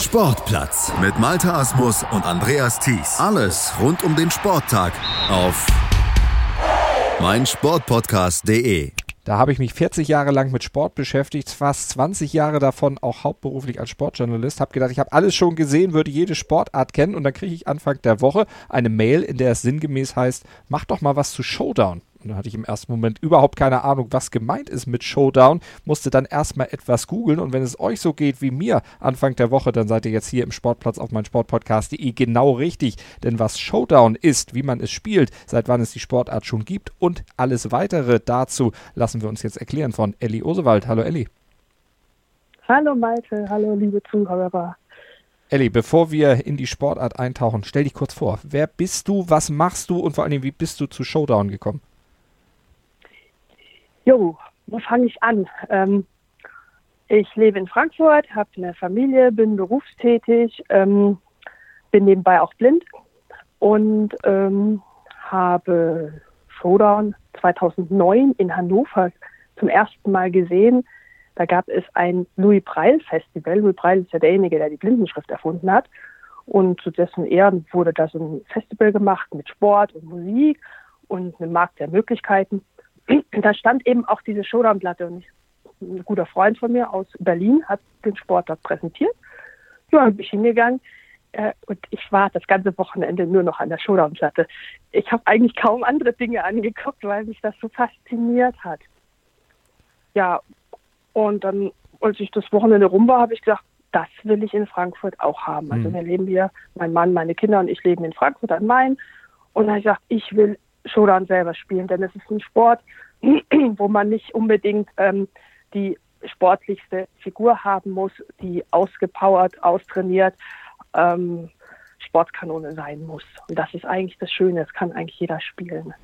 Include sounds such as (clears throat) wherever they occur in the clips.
Sportplatz mit Malta Asmus und Andreas Thies. Alles rund um den Sporttag auf meinsportpodcast.de. Da habe ich mich 40 Jahre lang mit Sport beschäftigt, fast 20 Jahre davon auch hauptberuflich als Sportjournalist. Habe gedacht, ich habe alles schon gesehen, würde jede Sportart kennen und dann kriege ich Anfang der Woche eine Mail, in der es sinngemäß heißt, mach doch mal was zu Showdown. Und da hatte ich im ersten Moment überhaupt keine Ahnung, was gemeint ist mit Showdown, musste dann erstmal etwas googeln und wenn es euch so geht wie mir Anfang der Woche, dann seid ihr jetzt hier im Sportplatz auf meinsportpodcast.de genau richtig. Denn was Showdown ist, wie man es spielt, seit wann es die Sportart schon gibt und alles weitere dazu lassen wir uns jetzt erklären von Elli Osewald. Hallo Elli. Hallo Malte, hallo liebe Zuhörer. Elli, bevor wir in die Sportart eintauchen, stell dich kurz vor. Wer bist du, was machst du und vor allem, wie bist du zu Showdown gekommen? Jo, wo fange ich an? Ähm, ich lebe in Frankfurt, habe eine Familie, bin berufstätig, ähm, bin nebenbei auch blind und ähm, habe Showdown 2009 in Hannover zum ersten Mal gesehen. Da gab es ein Louis Breil Festival. Louis Breil ist ja derjenige, der die Blindenschrift erfunden hat. Und zu dessen Ehren wurde da so ein Festival gemacht mit Sport und Musik und einem Markt der Möglichkeiten (clears throat) da stand eben auch diese Showdown-Platte und ich, ein guter Freund von mir aus Berlin hat den Sport dort präsentiert. Ja, bin ich hingegangen äh, und ich war das ganze Wochenende nur noch an der Showdown-Platte. Ich habe eigentlich kaum andere Dinge angeguckt, weil mich das so fasziniert hat. Ja, und dann, als ich das Wochenende rum war, habe ich gesagt, das will ich in Frankfurt auch haben. Also mhm. wir leben hier, mein Mann, meine Kinder und ich leben in Frankfurt am Main. Und dann habe ich gesagt, ich will Showdown selber spielen, denn es ist ein Sport, (clears throat) wo man nicht unbedingt ähm, die sportlichste Figur haben muss, die ausgepowert, austrainiert ähm, Sportkanone sein muss. Und das ist eigentlich das Schöne, das kann eigentlich jeder spielen.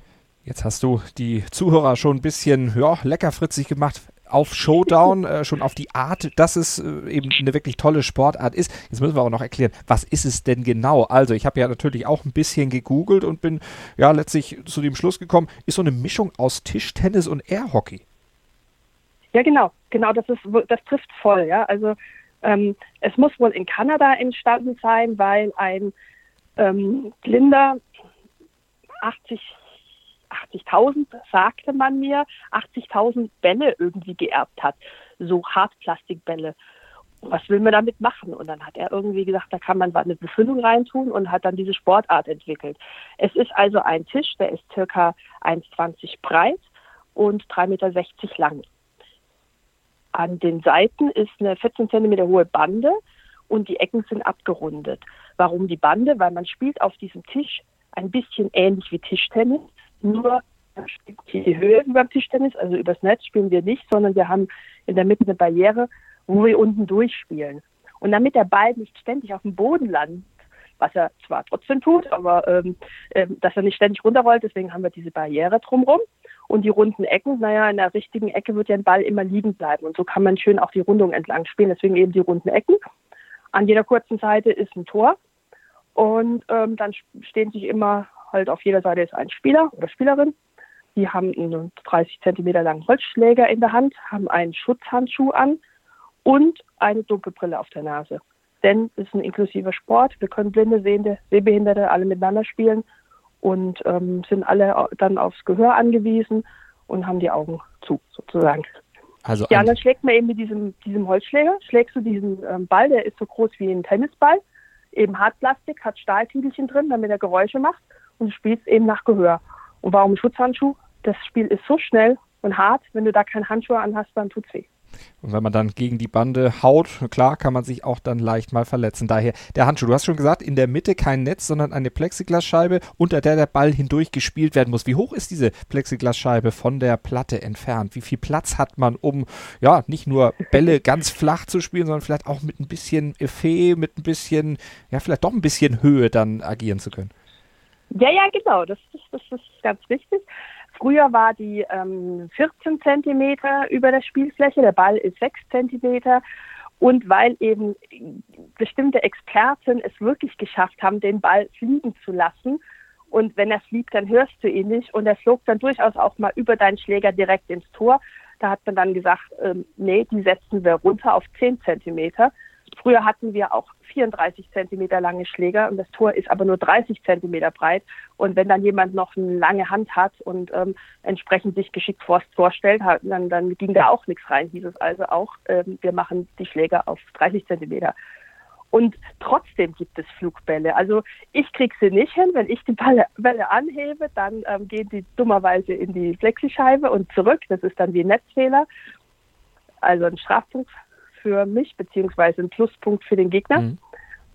Jetzt hast du die Zuhörer schon ein bisschen ja, leckerfritzig gemacht auf Showdown, äh, schon auf die Art, dass es äh, eben eine wirklich tolle Sportart ist. Jetzt müssen wir auch noch erklären, was ist es denn genau? Also, ich habe ja natürlich auch ein bisschen gegoogelt und bin ja letztlich zu dem Schluss gekommen, ist so eine Mischung aus Tischtennis und Airhockey. Ja, genau, genau, das ist das trifft voll, ja. Also ähm, es muss wohl in Kanada entstanden sein, weil ein ähm, blinder 80 80.000, sagte man mir, 80.000 Bälle irgendwie geerbt hat, so Hartplastikbälle. Was will man damit machen? Und dann hat er irgendwie gesagt, da kann man eine Befüllung reintun und hat dann diese Sportart entwickelt. Es ist also ein Tisch, der ist circa 1,20 breit und 3,60 Meter lang. An den Seiten ist eine 14 Zentimeter hohe Bande und die Ecken sind abgerundet. Warum die Bande? Weil man spielt auf diesem Tisch ein bisschen ähnlich wie Tischtennis nur die Höhe beim Tischtennis, also übers Netz spielen wir nicht, sondern wir haben in der Mitte eine Barriere, wo wir unten durchspielen. Und damit der Ball nicht ständig auf dem Boden landet, was er zwar trotzdem tut, aber ähm, äh, dass er nicht ständig runterrollt, deswegen haben wir diese Barriere drumherum. Und die runden Ecken, naja, in der richtigen Ecke wird ja ein Ball immer liegen bleiben. Und so kann man schön auch die Rundung entlang spielen, deswegen eben die runden Ecken. An jeder kurzen Seite ist ein Tor. Und ähm, dann stehen sich immer halt auf jeder Seite ist ein Spieler oder Spielerin. Die haben einen 30 Zentimeter langen Holzschläger in der Hand, haben einen Schutzhandschuh an und eine Dunkelbrille auf der Nase. Denn es ist ein inklusiver Sport. Wir können Blinde, Sehende, Sehbehinderte alle miteinander spielen und ähm, sind alle dann aufs Gehör angewiesen und haben die Augen zu, sozusagen. Also ja, dann schlägt man eben mit diesem, diesem Holzschläger, schlägst du diesen ähm, Ball, der ist so groß wie ein Tennisball, eben Hartplastik, hat Stahlkiegelchen drin, damit er Geräusche macht und du spielst eben nach Gehör. Und warum Schutzhandschuh? Das Spiel ist so schnell und hart, wenn du da keinen Handschuh anhast, dann tut's weh. Und wenn man dann gegen die Bande haut, klar, kann man sich auch dann leicht mal verletzen. Daher der Handschuh. Du hast schon gesagt, in der Mitte kein Netz, sondern eine Plexiglasscheibe, unter der der Ball hindurch gespielt werden muss. Wie hoch ist diese Plexiglasscheibe von der Platte entfernt? Wie viel Platz hat man, um ja nicht nur Bälle (laughs) ganz flach zu spielen, sondern vielleicht auch mit ein bisschen Effet, mit ein bisschen, ja, vielleicht doch ein bisschen Höhe dann agieren zu können? Ja, ja, genau, das, das, das ist ganz richtig. Früher war die ähm, 14 Zentimeter über der Spielfläche, der Ball ist 6 Zentimeter. Und weil eben bestimmte Experten es wirklich geschafft haben, den Ball fliegen zu lassen, und wenn er fliegt, dann hörst du ihn nicht. Und er flog dann durchaus auch mal über deinen Schläger direkt ins Tor. Da hat man dann gesagt, ähm, nee, die setzen wir runter auf 10 Zentimeter. Früher hatten wir auch 34 Zentimeter lange Schläger und das Tor ist aber nur 30 Zentimeter breit. Und wenn dann jemand noch eine lange Hand hat und ähm, entsprechend sich geschickt vorstellt, dann, dann ging da auch nichts rein. Hieß es also auch, ähm, wir machen die Schläger auf 30 Zentimeter. Und trotzdem gibt es Flugbälle. Also ich kriege sie nicht hin. Wenn ich die Bälle, Bälle anhebe, dann ähm, gehen die dummerweise in die Flexischeibe und zurück. Das ist dann wie ein Netzfehler. Also ein Strafpunkt für mich, beziehungsweise ein Pluspunkt für den Gegner. Mhm.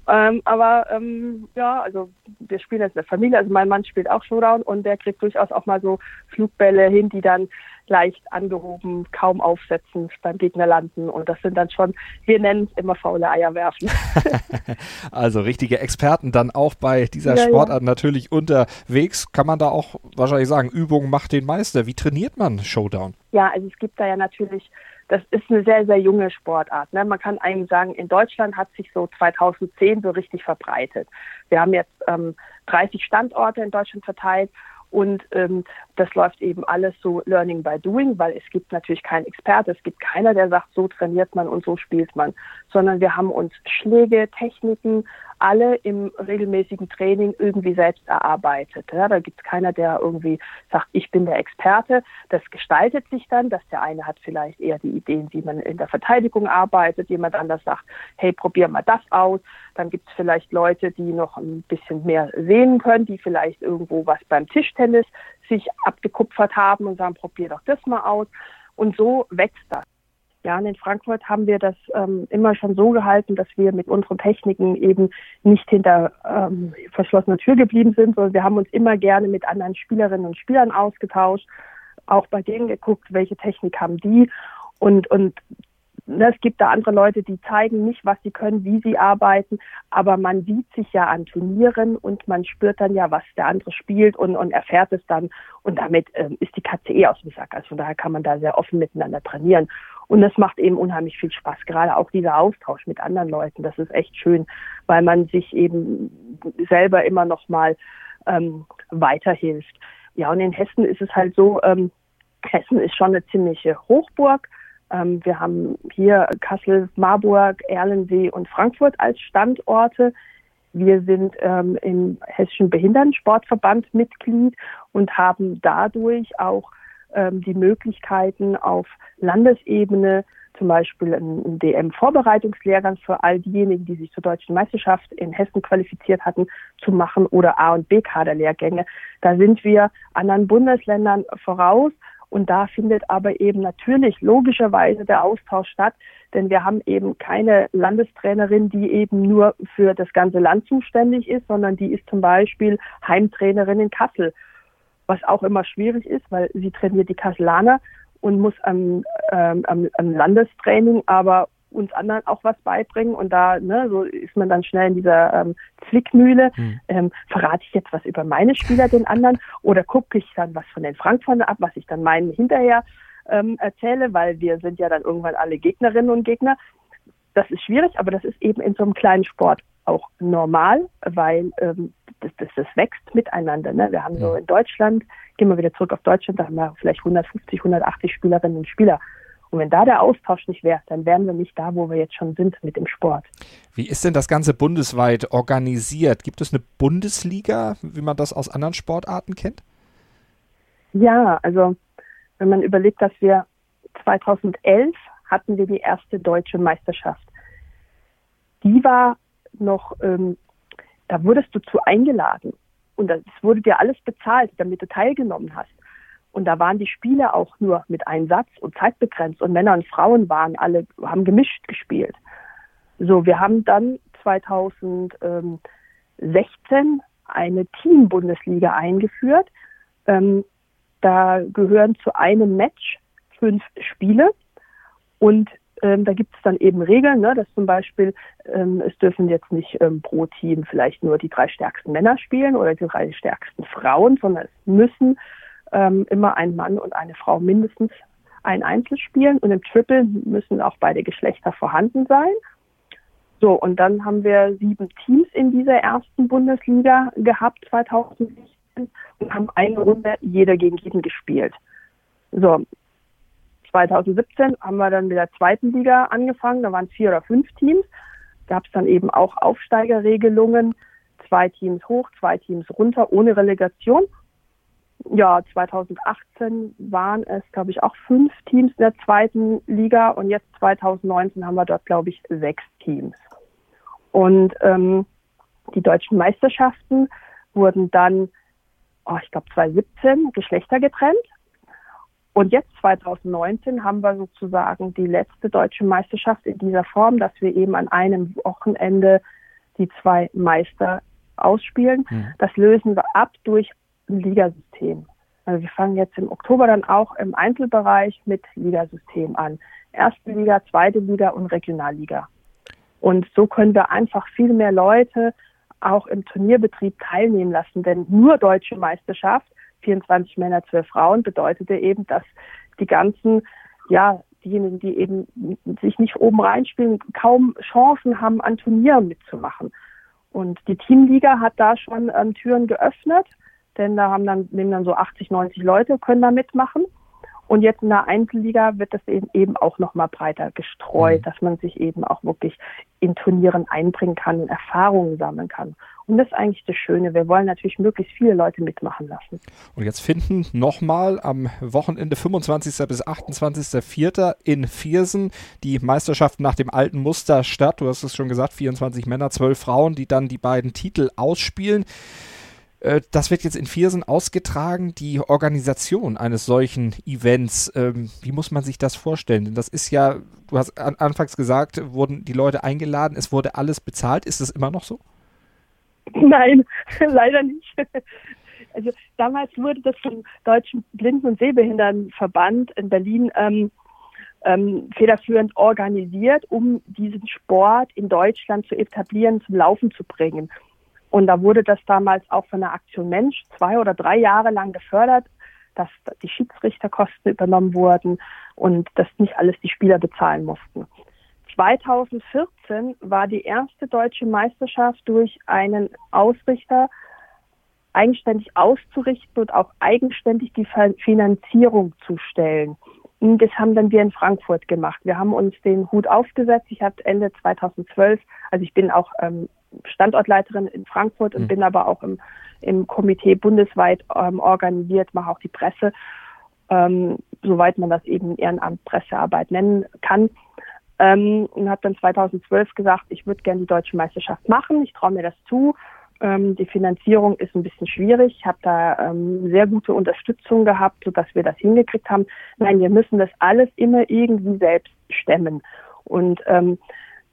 Ähm, aber ähm, ja, also wir spielen jetzt in der Familie, also mein Mann spielt auch Showdown und der kriegt durchaus auch mal so Flugbälle hin, die dann leicht angehoben, kaum aufsetzen, beim Gegner landen und das sind dann schon, wir nennen es immer faule Eier werfen. (laughs) (laughs) also richtige Experten dann auch bei dieser ja, Sportart ja. natürlich unterwegs. Kann man da auch wahrscheinlich sagen, Übung macht den Meister. Wie trainiert man Showdown? Ja, also es gibt da ja natürlich das ist eine sehr, sehr junge Sportart. Ne? Man kann eigentlich sagen, in Deutschland hat sich so 2010 so richtig verbreitet. Wir haben jetzt ähm, 30 Standorte in Deutschland verteilt und ähm, das läuft eben alles so Learning by Doing, weil es gibt natürlich keinen Experte, es gibt keiner, der sagt, so trainiert man und so spielt man, sondern wir haben uns Schläge, Techniken, alle im regelmäßigen Training irgendwie selbst erarbeitet. Ja, da gibt es keiner, der irgendwie sagt, ich bin der Experte. Das gestaltet sich dann, dass der eine hat vielleicht eher die Ideen, wie man in der Verteidigung arbeitet, jemand anders sagt, hey, probier mal das aus. Dann gibt es vielleicht Leute, die noch ein bisschen mehr sehen können, die vielleicht irgendwo was beim Tischtennis sich abgekupfert haben und sagen, probier doch das mal aus. Und so wächst das. Ja, und in Frankfurt haben wir das ähm, immer schon so gehalten, dass wir mit unseren Techniken eben nicht hinter ähm, verschlossener Tür geblieben sind, sondern wir haben uns immer gerne mit anderen Spielerinnen und Spielern ausgetauscht, auch bei denen geguckt, welche Technik haben die und, und ne, es gibt da andere Leute, die zeigen nicht, was sie können, wie sie arbeiten, aber man sieht sich ja an Turnieren und man spürt dann ja, was der andere spielt und, und erfährt es dann und damit ähm, ist die Katze eh aus dem Sack. Also von daher kann man da sehr offen miteinander trainieren. Und das macht eben unheimlich viel Spaß. Gerade auch dieser Austausch mit anderen Leuten, das ist echt schön, weil man sich eben selber immer noch mal ähm, weiterhilft. Ja, und in Hessen ist es halt so, ähm, Hessen ist schon eine ziemliche Hochburg. Ähm, wir haben hier Kassel, Marburg, Erlensee und Frankfurt als Standorte. Wir sind ähm, im Hessischen Behindertensportverband Mitglied und haben dadurch auch ähm, die Möglichkeiten auf Landesebene zum Beispiel einen DM-Vorbereitungslehrgang für all diejenigen, die sich zur deutschen Meisterschaft in Hessen qualifiziert hatten, zu machen oder A- und B-Kaderlehrgänge. Da sind wir anderen Bundesländern voraus und da findet aber eben natürlich logischerweise der Austausch statt, denn wir haben eben keine Landestrainerin, die eben nur für das ganze Land zuständig ist, sondern die ist zum Beispiel Heimtrainerin in Kassel was auch immer schwierig ist, weil sie trainiert die Kasselaner und muss am, ähm, am, am Landestraining aber uns anderen auch was beibringen und da ne, so ist man dann schnell in dieser ähm, Zwickmühle. Hm. Ähm, verrate ich jetzt was über meine Spieler den anderen oder gucke ich dann was von den Frankfurtern ab, was ich dann meinen hinterher ähm, erzähle, weil wir sind ja dann irgendwann alle Gegnerinnen und Gegner. Das ist schwierig, aber das ist eben in so einem kleinen Sport auch normal, weil ähm, das, das, das wächst miteinander. Ne? Wir haben so in Deutschland, gehen wir wieder zurück auf Deutschland, da haben wir vielleicht 150, 180 Spielerinnen und Spieler. Und wenn da der Austausch nicht wäre, dann wären wir nicht da, wo wir jetzt schon sind mit dem Sport. Wie ist denn das Ganze bundesweit organisiert? Gibt es eine Bundesliga, wie man das aus anderen Sportarten kennt? Ja, also wenn man überlegt, dass wir 2011 hatten wir die erste deutsche Meisterschaft. Die war noch, ähm, da wurdest du zu eingeladen und es wurde dir alles bezahlt, damit du teilgenommen hast. Und da waren die Spiele auch nur mit Einsatz und zeitbegrenzt und Männer und Frauen waren alle, haben gemischt gespielt. So, wir haben dann 2016 eine Team-Bundesliga eingeführt. Ähm, da gehören zu einem Match fünf Spiele und ähm, da gibt es dann eben Regeln, ne, dass zum Beispiel ähm, es dürfen jetzt nicht ähm, pro Team vielleicht nur die drei stärksten Männer spielen oder die drei stärksten Frauen, sondern es müssen ähm, immer ein Mann und eine Frau mindestens ein Einzel spielen und im Triple müssen auch beide Geschlechter vorhanden sein. So, und dann haben wir sieben Teams in dieser ersten Bundesliga gehabt 2016 und haben eine Runde jeder gegen jeden gespielt. So, 2017 haben wir dann mit der zweiten Liga angefangen, da waren vier oder fünf Teams. gab es dann eben auch Aufsteigerregelungen. Zwei Teams hoch, zwei Teams runter, ohne Relegation. Ja, 2018 waren es, glaube ich, auch fünf Teams in der zweiten Liga und jetzt 2019 haben wir dort, glaube ich, sechs Teams. Und ähm, die deutschen Meisterschaften wurden dann, oh, ich glaube 2017, Geschlechter getrennt. Und jetzt 2019 haben wir sozusagen die letzte deutsche Meisterschaft in dieser Form, dass wir eben an einem Wochenende die zwei Meister ausspielen. Mhm. Das lösen wir ab durch ein Ligasystem. Also wir fangen jetzt im Oktober dann auch im Einzelbereich mit Ligasystem an. Erste Liga, zweite Liga und Regionalliga. Und so können wir einfach viel mehr Leute auch im Turnierbetrieb teilnehmen lassen. Denn nur deutsche Meisterschaft, 24 Männer, 12 Frauen, bedeutete eben, dass die ganzen, ja, diejenigen, die eben sich nicht oben reinspielen, kaum Chancen haben, an Turnieren mitzumachen. Und die Teamliga hat da schon ähm, Türen geöffnet, denn da haben dann, nehmen dann so 80, 90 Leute, können da mitmachen. Und jetzt in der Einzelliga wird das eben, eben auch nochmal breiter gestreut, mhm. dass man sich eben auch wirklich in Turnieren einbringen kann und Erfahrungen sammeln kann. Und das ist eigentlich das Schöne. Wir wollen natürlich möglichst viele Leute mitmachen lassen. Und jetzt finden nochmal am Wochenende 25. bis 28.04. in Viersen die Meisterschaft nach dem alten Muster statt. Du hast es schon gesagt, 24 Männer, 12 Frauen, die dann die beiden Titel ausspielen. Äh, das wird jetzt in Viersen ausgetragen. Die Organisation eines solchen Events, ähm, wie muss man sich das vorstellen? Denn das ist ja, du hast an, anfangs gesagt, wurden die Leute eingeladen, es wurde alles bezahlt. Ist das immer noch so? Nein, (laughs) leider nicht. (laughs) Also damals wurde das vom Deutschen Blinden- und Sehbehindertenverband in Berlin ähm, ähm, federführend organisiert, um diesen Sport in Deutschland zu etablieren, zum Laufen zu bringen. Und da wurde das damals auch von der Aktion Mensch zwei oder drei Jahre lang gefördert, dass die Schiedsrichterkosten übernommen wurden und dass nicht alles die Spieler bezahlen mussten. 2014 war die erste deutsche Meisterschaft durch einen Ausrichter eigenständig auszurichten und auch eigenständig die Finanzierung zu stellen. Und das haben dann wir in Frankfurt gemacht. Wir haben uns den Hut aufgesetzt. Ich habe Ende 2012, also ich bin auch ähm, Standortleiterin in Frankfurt und mhm. bin aber auch im, im Komitee bundesweit ähm, organisiert, mache auch die Presse, ähm, soweit man das eben Ehrenamt Pressearbeit nennen kann. Ähm, und habe dann 2012 gesagt, ich würde gerne die deutsche Meisterschaft machen, ich traue mir das zu. Ähm, die Finanzierung ist ein bisschen schwierig. Ich habe da ähm, sehr gute Unterstützung gehabt, sodass wir das hingekriegt haben. Nein, wir müssen das alles immer irgendwie selbst stemmen. Und ähm,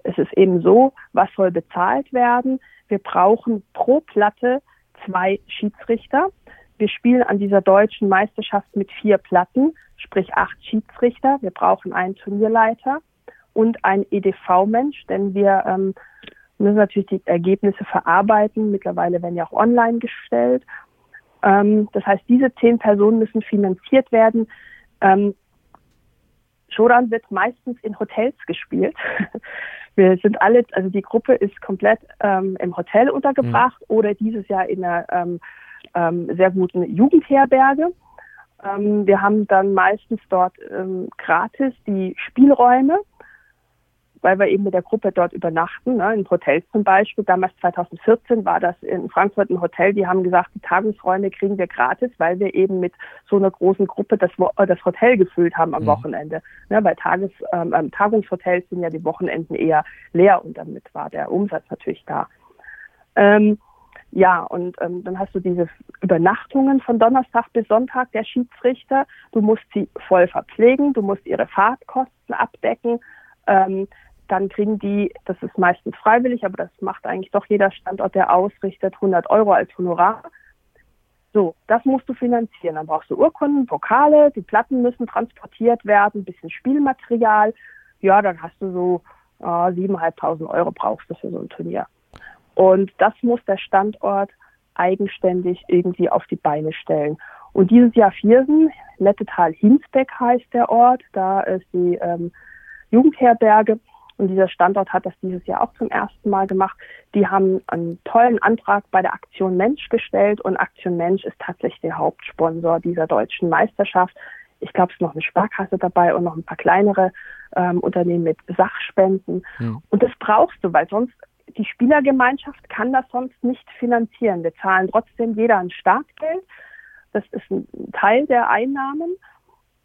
es ist eben so, was soll bezahlt werden? Wir brauchen pro Platte zwei Schiedsrichter. Wir spielen an dieser deutschen Meisterschaft mit vier Platten, sprich acht Schiedsrichter. Wir brauchen einen Turnierleiter und einen EDV-Mensch, denn wir ähm, müssen natürlich die Ergebnisse verarbeiten. Mittlerweile werden ja auch online gestellt. Ähm, das heißt, diese zehn Personen müssen finanziert werden. Ähm, Shodan wird meistens in Hotels gespielt. (laughs) Wir sind alle, also die Gruppe ist komplett ähm, im Hotel untergebracht mhm. oder dieses Jahr in einer ähm, ähm, sehr guten Jugendherberge. Ähm, wir haben dann meistens dort ähm, gratis die Spielräume weil wir eben mit der Gruppe dort übernachten, ne, in Hotels zum Beispiel. Damals 2014 war das in Frankfurt ein Hotel, die haben gesagt, die Tagungsräume kriegen wir gratis, weil wir eben mit so einer großen Gruppe das, äh, das Hotel gefüllt haben am mhm. Wochenende. Ne, weil Tages, ähm, ähm, Tagungshotels sind ja die Wochenenden eher leer und damit war der Umsatz natürlich da. Ähm, ja, und ähm, dann hast du diese Übernachtungen von Donnerstag bis Sonntag der Schiedsrichter. Du musst sie voll verpflegen, du musst ihre Fahrtkosten abdecken. Ähm, dann kriegen die, das ist meistens freiwillig, aber das macht eigentlich doch jeder Standort, der ausrichtet, 100 Euro als Honorar. So, das musst du finanzieren. Dann brauchst du Urkunden, Pokale, die Platten müssen transportiert werden, bisschen Spielmaterial. Ja, dann hast du so äh, 7.500 Euro brauchst du für so ein Turnier. Und das muss der Standort eigenständig irgendwie auf die Beine stellen. Und dieses Jahr Viersen, Nettetal-Hinsbeck heißt der Ort, da ist die ähm, Jugendherberge und dieser Standort hat das dieses Jahr auch zum ersten Mal gemacht. Die haben einen tollen Antrag bei der Aktion Mensch gestellt und Aktion Mensch ist tatsächlich der Hauptsponsor dieser deutschen Meisterschaft. Ich glaube, es ist noch eine Sparkasse dabei und noch ein paar kleinere ähm, Unternehmen mit Sachspenden. Mhm. Und das brauchst du, weil sonst die Spielergemeinschaft kann das sonst nicht finanzieren. Wir zahlen trotzdem jeder ein Startgeld. Das ist ein Teil der Einnahmen.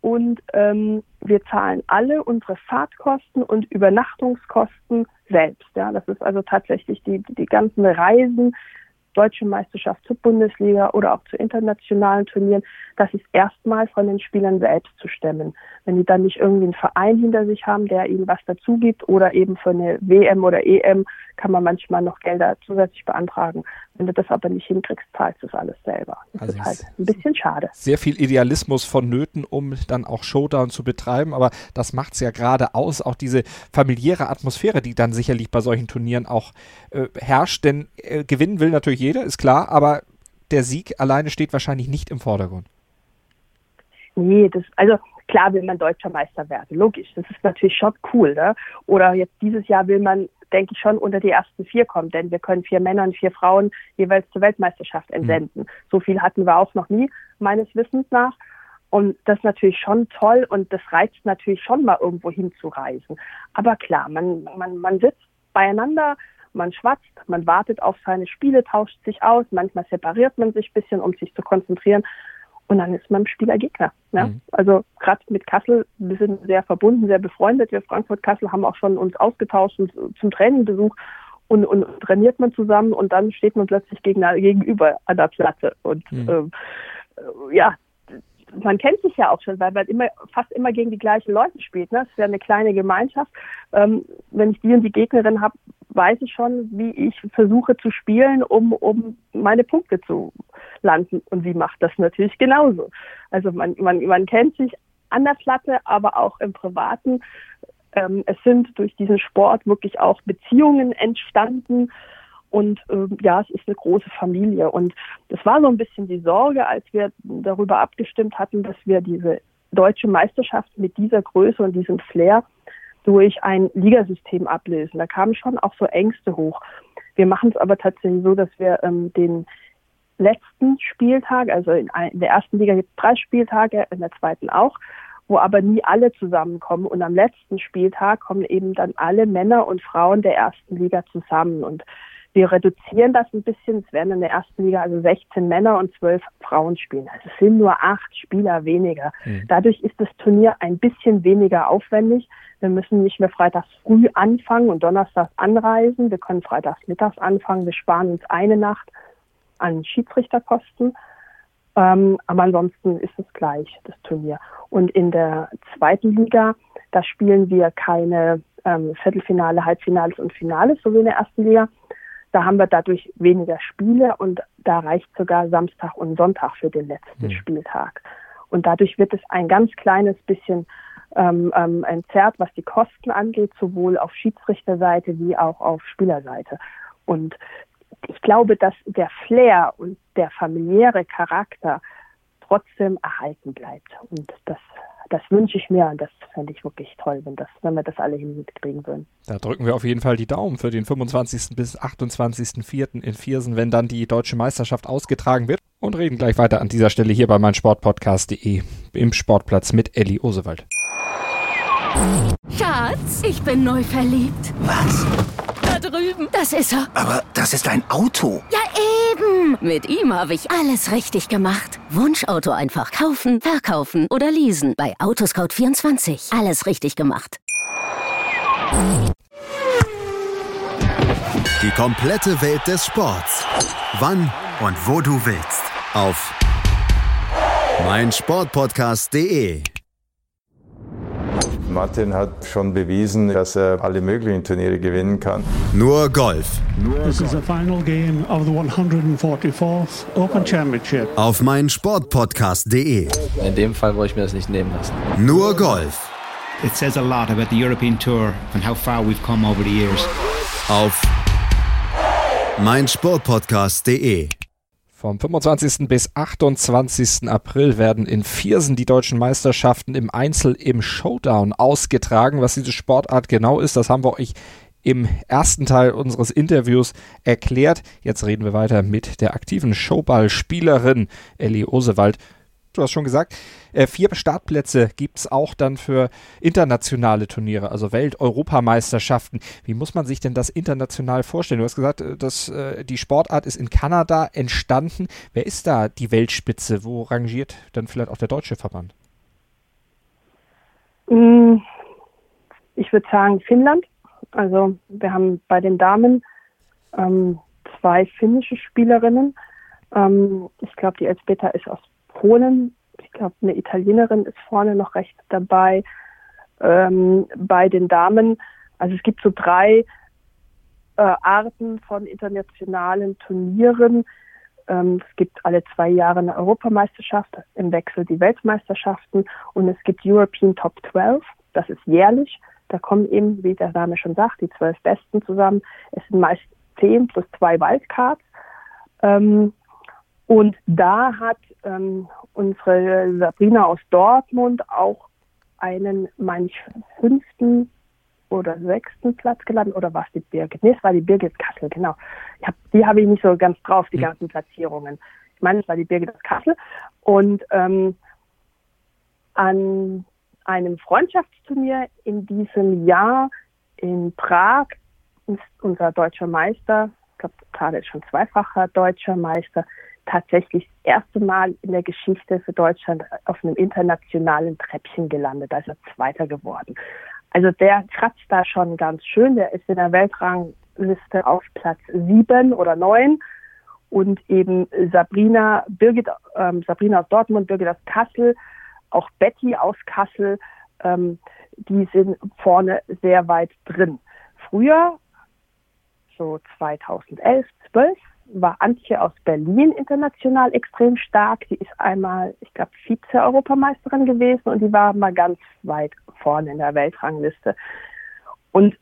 Und ähm, wir zahlen alle unsere Fahrtkosten und Übernachtungskosten selbst. Ja, das ist also tatsächlich die, die ganzen Reisen, deutsche Meisterschaft zur Bundesliga oder auch zu internationalen Turnieren, das ist erstmal von den Spielern selbst zu stemmen. Wenn die dann nicht irgendwie einen Verein hinter sich haben, der ihnen was dazu gibt oder eben für eine WM oder EM kann man manchmal noch Gelder zusätzlich beantragen. Wenn du das aber nicht hinkriegst, zahlst du das alles selber. Das also ist halt ein bisschen schade. Sehr viel Idealismus vonnöten, um dann auch Showdown zu betreiben, aber das macht es ja gerade aus, auch diese familiäre Atmosphäre, die dann sicherlich bei solchen Turnieren auch äh, herrscht, denn äh, gewinnen will natürlich jeder, ist klar, aber der Sieg alleine steht wahrscheinlich nicht im Vordergrund. Nee, das, also klar will man deutscher Meister werden, logisch. Das ist natürlich schon cool. Ne? Oder jetzt dieses Jahr will man, denke ich, schon unter die ersten vier kommen, denn wir können vier Männer und vier Frauen jeweils zur Weltmeisterschaft mhm. entsenden. Mhm. So viel hatten wir auch noch nie, meines Wissens nach. Und das ist natürlich schon toll und das reizt natürlich schon mal irgendwo hinzureisen. Aber klar, man, man, man sitzt beieinander, man schwatzt, man wartet auf seine Spiele, tauscht sich aus, manchmal separiert man sich ein bisschen, um sich zu konzentrieren. Und dann ist man Spieler Gegner. Ne? Mhm. Also gerade mit Kassel, wir sind sehr verbunden, sehr befreundet. Wir Frankfurt-Kassel haben auch schon uns ausgetauscht und zum Trainingbesuch und, und trainiert man zusammen und dann steht man plötzlich gegen, gegenüber an der Platte. Und mhm. ähm, äh, ja, man kennt sich ja auch schon, weil man immer fast immer gegen die gleichen Leute spielt. Ne? Es ja eine kleine Gemeinschaft. Ähm, wenn ich die und die Gegnerin habe, weiß ich schon, wie ich versuche zu spielen, um, um meine Punkte zu landen. Und sie macht das natürlich genauso. Also man, man, man kennt sich an der Platte, aber auch im Privaten. Ähm, es sind durch diesen Sport wirklich auch Beziehungen entstanden. Und ähm, ja, es ist eine große Familie. Und das war so ein bisschen die Sorge, als wir darüber abgestimmt hatten, dass wir diese deutsche Meisterschaft mit dieser Größe und diesem Flair durch ein Ligasystem ablösen. Da kamen schon auch so Ängste hoch. Wir machen es aber tatsächlich so, dass wir ähm, den letzten Spieltag, also in, in der ersten Liga gibt es drei Spieltage, in der zweiten auch, wo aber nie alle zusammenkommen. Und am letzten Spieltag kommen eben dann alle Männer und Frauen der ersten Liga zusammen. Und wir reduzieren das ein bisschen. Es werden in der ersten Liga also 16 Männer und 12 Frauen spielen. Also es sind nur acht Spieler weniger. Mhm. Dadurch ist das Turnier ein bisschen weniger aufwendig. Wir müssen nicht mehr freitags früh anfangen und donnerstags anreisen. Wir können freitags mittags anfangen. Wir sparen uns eine Nacht an Schiedsrichterkosten. Ähm, aber ansonsten ist es gleich, das Turnier. Und in der zweiten Liga, da spielen wir keine ähm, Viertelfinale, Halbfinales und Finales, so wie in der ersten Liga, da haben wir dadurch weniger Spiele und da reicht sogar Samstag und Sonntag für den letzten mhm. Spieltag. Und dadurch wird es ein ganz kleines bisschen ähm, ähm, entzerrt, was die Kosten angeht, sowohl auf Schiedsrichterseite wie auch auf Spielerseite. Und ich glaube, dass der Flair und der familiäre Charakter trotzdem erhalten bleibt. Und das das wünsche ich mir und das fände ich wirklich toll, wenn, das, wenn wir das alle hinkriegen würden. Da drücken wir auf jeden Fall die Daumen für den 25. bis 28.04. in Viersen, wenn dann die deutsche Meisterschaft ausgetragen wird. Und reden gleich weiter an dieser Stelle hier bei meinsportpodcast.de im Sportplatz mit Elli Osewald. Schatz, ich bin neu verliebt. Was? Drüben. Das ist er. Aber das ist ein Auto. Ja, eben. Mit ihm habe ich alles richtig gemacht. Wunschauto einfach kaufen, verkaufen oder leasen. Bei Autoscout24. Alles richtig gemacht. Die komplette Welt des Sports. Wann und wo du willst. Auf meinsportpodcast.de Martin hat schon bewiesen, dass er alle möglichen Turniere gewinnen kann. Nur Golf. This is the final game of the 144th Open Championship. Auf meinsportpodcast.de. In dem Fall wollte ich mir das nicht nehmen lassen. Nur Golf. It says a lot about the European Tour and how far we've come over the years. Auf meinsportpodcast.de. Vom 25. bis 28. April werden in Viersen die deutschen Meisterschaften im Einzel im Showdown ausgetragen. Was diese Sportart genau ist, das haben wir euch im ersten Teil unseres Interviews erklärt. Jetzt reden wir weiter mit der aktiven Showballspielerin Ellie Osewald. Du hast schon gesagt, äh, vier Startplätze gibt es auch dann für internationale Turniere, also Welt-Europameisterschaften. Wie muss man sich denn das international vorstellen? Du hast gesagt, äh, dass äh, die Sportart ist in Kanada entstanden. Wer ist da die Weltspitze? Wo rangiert dann vielleicht auch der deutsche Verband? Mm, ich würde sagen Finnland. Also wir haben bei den Damen ähm, zwei finnische Spielerinnen. Ähm, ich glaube, die Elsbeta ist aus Polen. Ich glaube, eine Italienerin ist vorne noch rechts dabei. Ähm, bei den Damen, also es gibt so drei äh, Arten von internationalen Turnieren. Ähm, es gibt alle zwei Jahre eine Europameisterschaft, im Wechsel die Weltmeisterschaften und es gibt European Top 12, das ist jährlich. Da kommen eben, wie der Name schon sagt, die zwölf Besten zusammen. Es sind meist zehn plus zwei Wildcards. Ähm, und da hat ähm, unsere Sabrina aus Dortmund auch einen, meine ich, fünften oder sechsten Platz gelandet oder war es die Birgit? Nee, es war die Birgit Kassel, genau. Hab, die habe ich nicht so ganz drauf, die mhm. ganzen Platzierungen. Ich meine, es war die Birgit aus Kassel. Und ähm, an einem Freundschaftsturnier in diesem Jahr in Prag ist unser deutscher Meister, ich glaube, gerade ist schon zweifacher deutscher Meister, tatsächlich das erste Mal in der Geschichte für Deutschland auf einem internationalen Treppchen gelandet. Er Zweiter geworden. Also der kratzt da schon ganz schön. Der ist in der Weltrangliste auf Platz sieben oder neun. Und eben Sabrina, Birgit, ähm, Sabrina aus Dortmund, Birgit aus Kassel, auch Betty aus Kassel, ähm, die sind vorne sehr weit drin. Früher, so 2011, 12, war Antje aus Berlin international extrem stark. Die ist einmal, ich glaube, Vize-Europameisterin gewesen und die war mal ganz weit vorne in der Weltrangliste. Und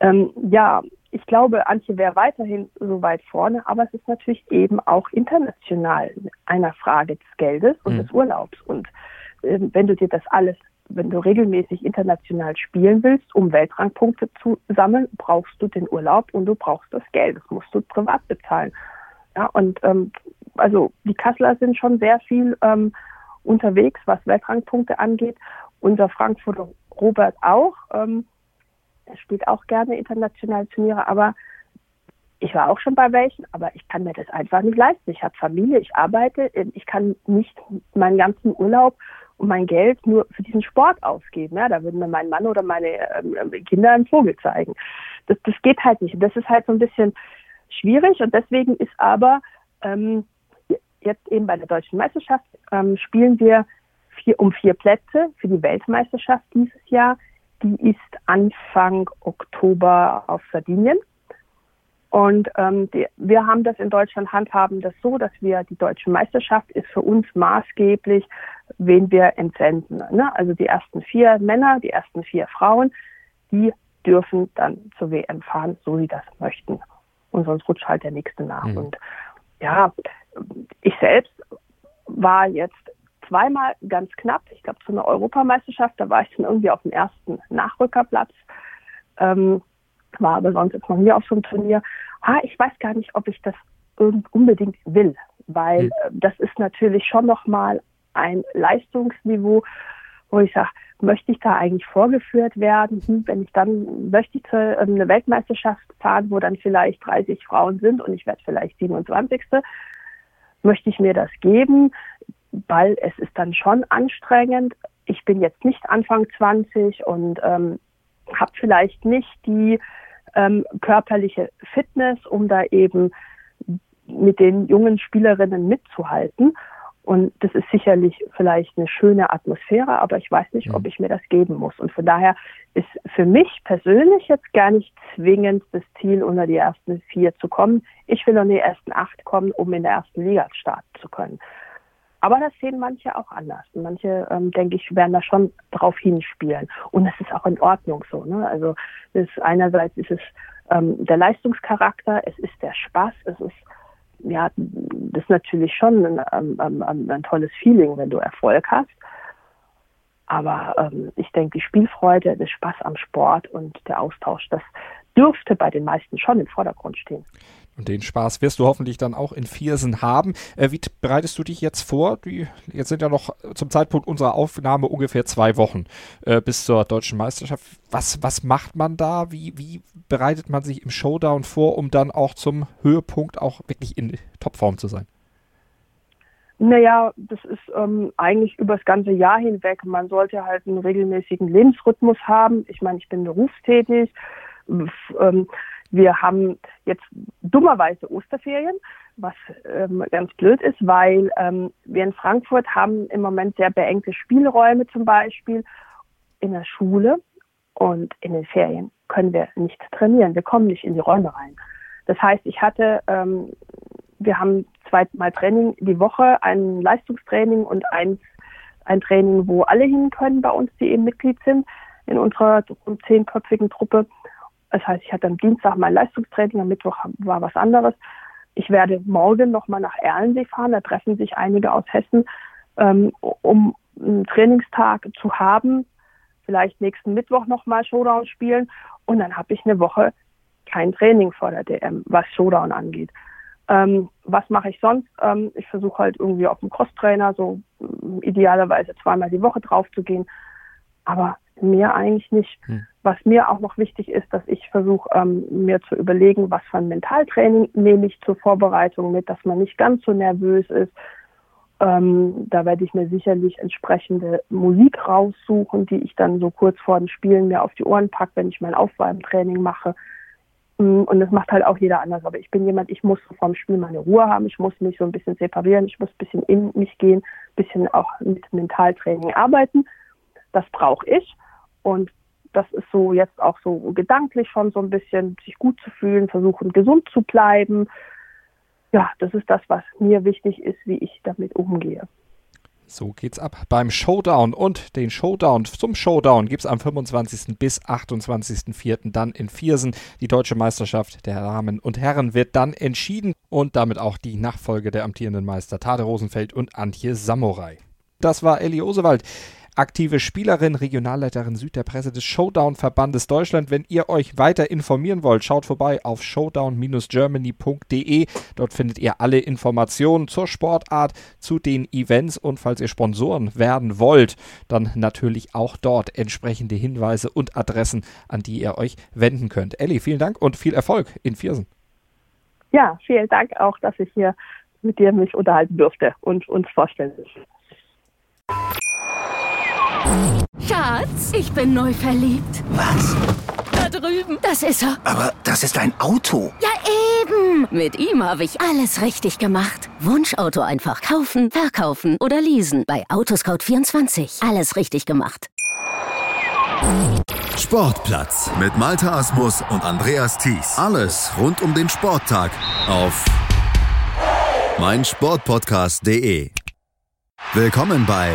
ähm, ja, ich glaube, Antje wäre weiterhin so weit vorne, aber es ist natürlich eben auch international einer Frage des Geldes und mhm. des Urlaubs. Und äh, wenn du dir das alles wenn du regelmäßig international spielen willst, um Weltrangpunkte zu sammeln, brauchst du den Urlaub und du brauchst das Geld. Das musst du privat bezahlen. Ja, und ähm, also die Kasseler sind schon sehr viel ähm, unterwegs, was Weltrangpunkte angeht. Unser Frankfurter Robert auch. Ähm, er spielt auch gerne internationale Turniere, aber ich war auch schon bei welchen, aber ich kann mir das einfach nicht leisten. Ich habe Familie, ich arbeite, ich kann nicht meinen ganzen Urlaub und mein Geld nur für diesen Sport ausgeben. Ja, da würden mir mein Mann oder meine ähm, Kinder einen Vogel zeigen. Das, das geht halt nicht. Das ist halt so ein bisschen schwierig und deswegen ist aber ähm, jetzt eben bei der deutschen Meisterschaft ähm, spielen wir vier, um vier Plätze für die Weltmeisterschaft dieses Jahr. Die ist Anfang Oktober auf Sardinien. Und ähm, die, wir haben das in Deutschland handhaben das so, dass wir die deutsche Meisterschaft ist für uns maßgeblich, wen wir entsenden. Ne? Also die ersten vier Männer, die ersten vier Frauen, die dürfen dann zur WM fahren, so sie das möchten. Und sonst rutscht halt der nächste nach. Mhm. Und ja, ich selbst war jetzt zweimal ganz knapp. Ich glaube, zu einer Europameisterschaft, da war ich dann irgendwie auf dem ersten Nachrückerplatz. Ähm, war aber sonst jetzt noch nie auf so einem Turnier. Ah, ich weiß gar nicht, ob ich das unbedingt will, weil mhm. das ist natürlich schon nochmal ein Leistungsniveau, wo ich sage, möchte ich da eigentlich vorgeführt werden? Hm, wenn ich dann, möchte ich zu ähm, eine Weltmeisterschaft fahren, wo dann vielleicht 30 Frauen sind und ich werde vielleicht 27. Möchte ich mir das geben? Weil es ist dann schon anstrengend. Ich bin jetzt nicht Anfang 20 und ähm, habe vielleicht nicht die ähm, körperliche Fitness, um da eben mit den jungen Spielerinnen mitzuhalten. Und das ist sicherlich vielleicht eine schöne Atmosphäre, aber ich weiß nicht, ob mhm. ich mir das geben muss. Und von daher ist für mich persönlich jetzt gar nicht zwingend das Ziel, unter die ersten vier zu kommen. Ich will in die ersten acht kommen, um in der ersten Liga starten zu können. Aber das sehen manche auch anders. Manche, ähm, denke ich, werden da schon drauf hinspielen. Und das ist auch in Ordnung so. Ne? Also ist, einerseits ist es ähm, der Leistungscharakter, es ist der Spaß, es ist ja, das ist natürlich schon ein, ein, ein, ein tolles Feeling, wenn du Erfolg hast. Aber ähm, ich denke, die Spielfreude, der Spaß am Sport und der Austausch, das, dürfte bei den meisten schon im Vordergrund stehen. Und den Spaß wirst du hoffentlich dann auch in Viersen haben. Äh, wie bereitest du dich jetzt vor? Die, jetzt sind ja noch zum Zeitpunkt unserer Aufnahme ungefähr zwei Wochen äh, bis zur deutschen Meisterschaft. Was, was macht man da? Wie, wie bereitet man sich im Showdown vor, um dann auch zum Höhepunkt auch wirklich in Topform zu sein? Naja, das ist ähm, eigentlich über das ganze Jahr hinweg. Man sollte halt einen regelmäßigen Lebensrhythmus haben. Ich meine, ich bin berufstätig. Ähm, wir haben jetzt dummerweise Osterferien, was ähm, ganz blöd ist, weil ähm, wir in Frankfurt haben im Moment sehr beengte Spielräume zum Beispiel in der Schule und in den Ferien können wir nicht trainieren. Wir kommen nicht in die Räume rein. Das heißt, ich hatte, ähm, wir haben zweimal Training die Woche, ein Leistungstraining und ein, ein Training, wo alle hin können bei uns, die eben Mitglied sind in unserer zehnköpfigen Truppe. Das heißt, ich hatte am Dienstag mein Leistungstraining, am Mittwoch war was anderes. Ich werde morgen nochmal nach Erlensee fahren. Da treffen sich einige aus Hessen, ähm, um einen Trainingstag zu haben. Vielleicht nächsten Mittwoch nochmal Showdown spielen. Und dann habe ich eine Woche kein Training vor der DM, was Showdown angeht. Ähm, was mache ich sonst? Ähm, ich versuche halt irgendwie auf dem Crosstrainer so ähm, idealerweise zweimal die Woche drauf zu gehen. Aber mehr eigentlich nicht. Hm. Was mir auch noch wichtig ist, dass ich versuche, ähm, mir zu überlegen, was für ein Mentaltraining nehme ich zur Vorbereitung mit, dass man nicht ganz so nervös ist. Ähm, da werde ich mir sicherlich entsprechende Musik raussuchen, die ich dann so kurz vor den Spielen mir auf die Ohren packe, wenn ich mein Aufwärmtraining mache. Mm, und das macht halt auch jeder anders. Aber ich bin jemand, ich muss vorm Spiel meine Ruhe haben, ich muss mich so ein bisschen separieren, ich muss ein bisschen in mich gehen, ein bisschen auch mit Mentaltraining arbeiten. Das brauche ich. Und das ist so jetzt auch so gedanklich schon so ein bisschen, sich gut zu fühlen, versuchen gesund zu bleiben. Ja, das ist das, was mir wichtig ist, wie ich damit umgehe. So geht's ab beim Showdown und den Showdown zum Showdown gibt es am 25. bis 28.04. dann in Viersen. Die deutsche Meisterschaft der Damen und Herren wird dann entschieden und damit auch die Nachfolge der amtierenden Meister Tade Rosenfeld und Antje Samurai. Das war Elli Osewald aktive Spielerin, Regionalleiterin Süd der Presse des Showdown-Verbandes Deutschland. Wenn ihr euch weiter informieren wollt, schaut vorbei auf showdown-germany.de. Dort findet ihr alle Informationen zur Sportart, zu den Events und falls ihr Sponsoren werden wollt, dann natürlich auch dort entsprechende Hinweise und Adressen, an die ihr euch wenden könnt. Elli, vielen Dank und viel Erfolg in Viersen. Ja, vielen Dank auch, dass ich hier mit dir mich unterhalten durfte und uns vorstellen durfte. Schatz, ich bin neu verliebt. Was? Da drüben. Das ist er. Aber das ist ein Auto. Ja, eben. Mit ihm habe ich alles richtig gemacht. Wunschauto einfach kaufen, verkaufen oder leasen. Bei Autoscout24. Alles richtig gemacht. Sportplatz mit Malta Asmus und Andreas Thies. Alles rund um den Sporttag auf meinsportpodcast.de. Willkommen bei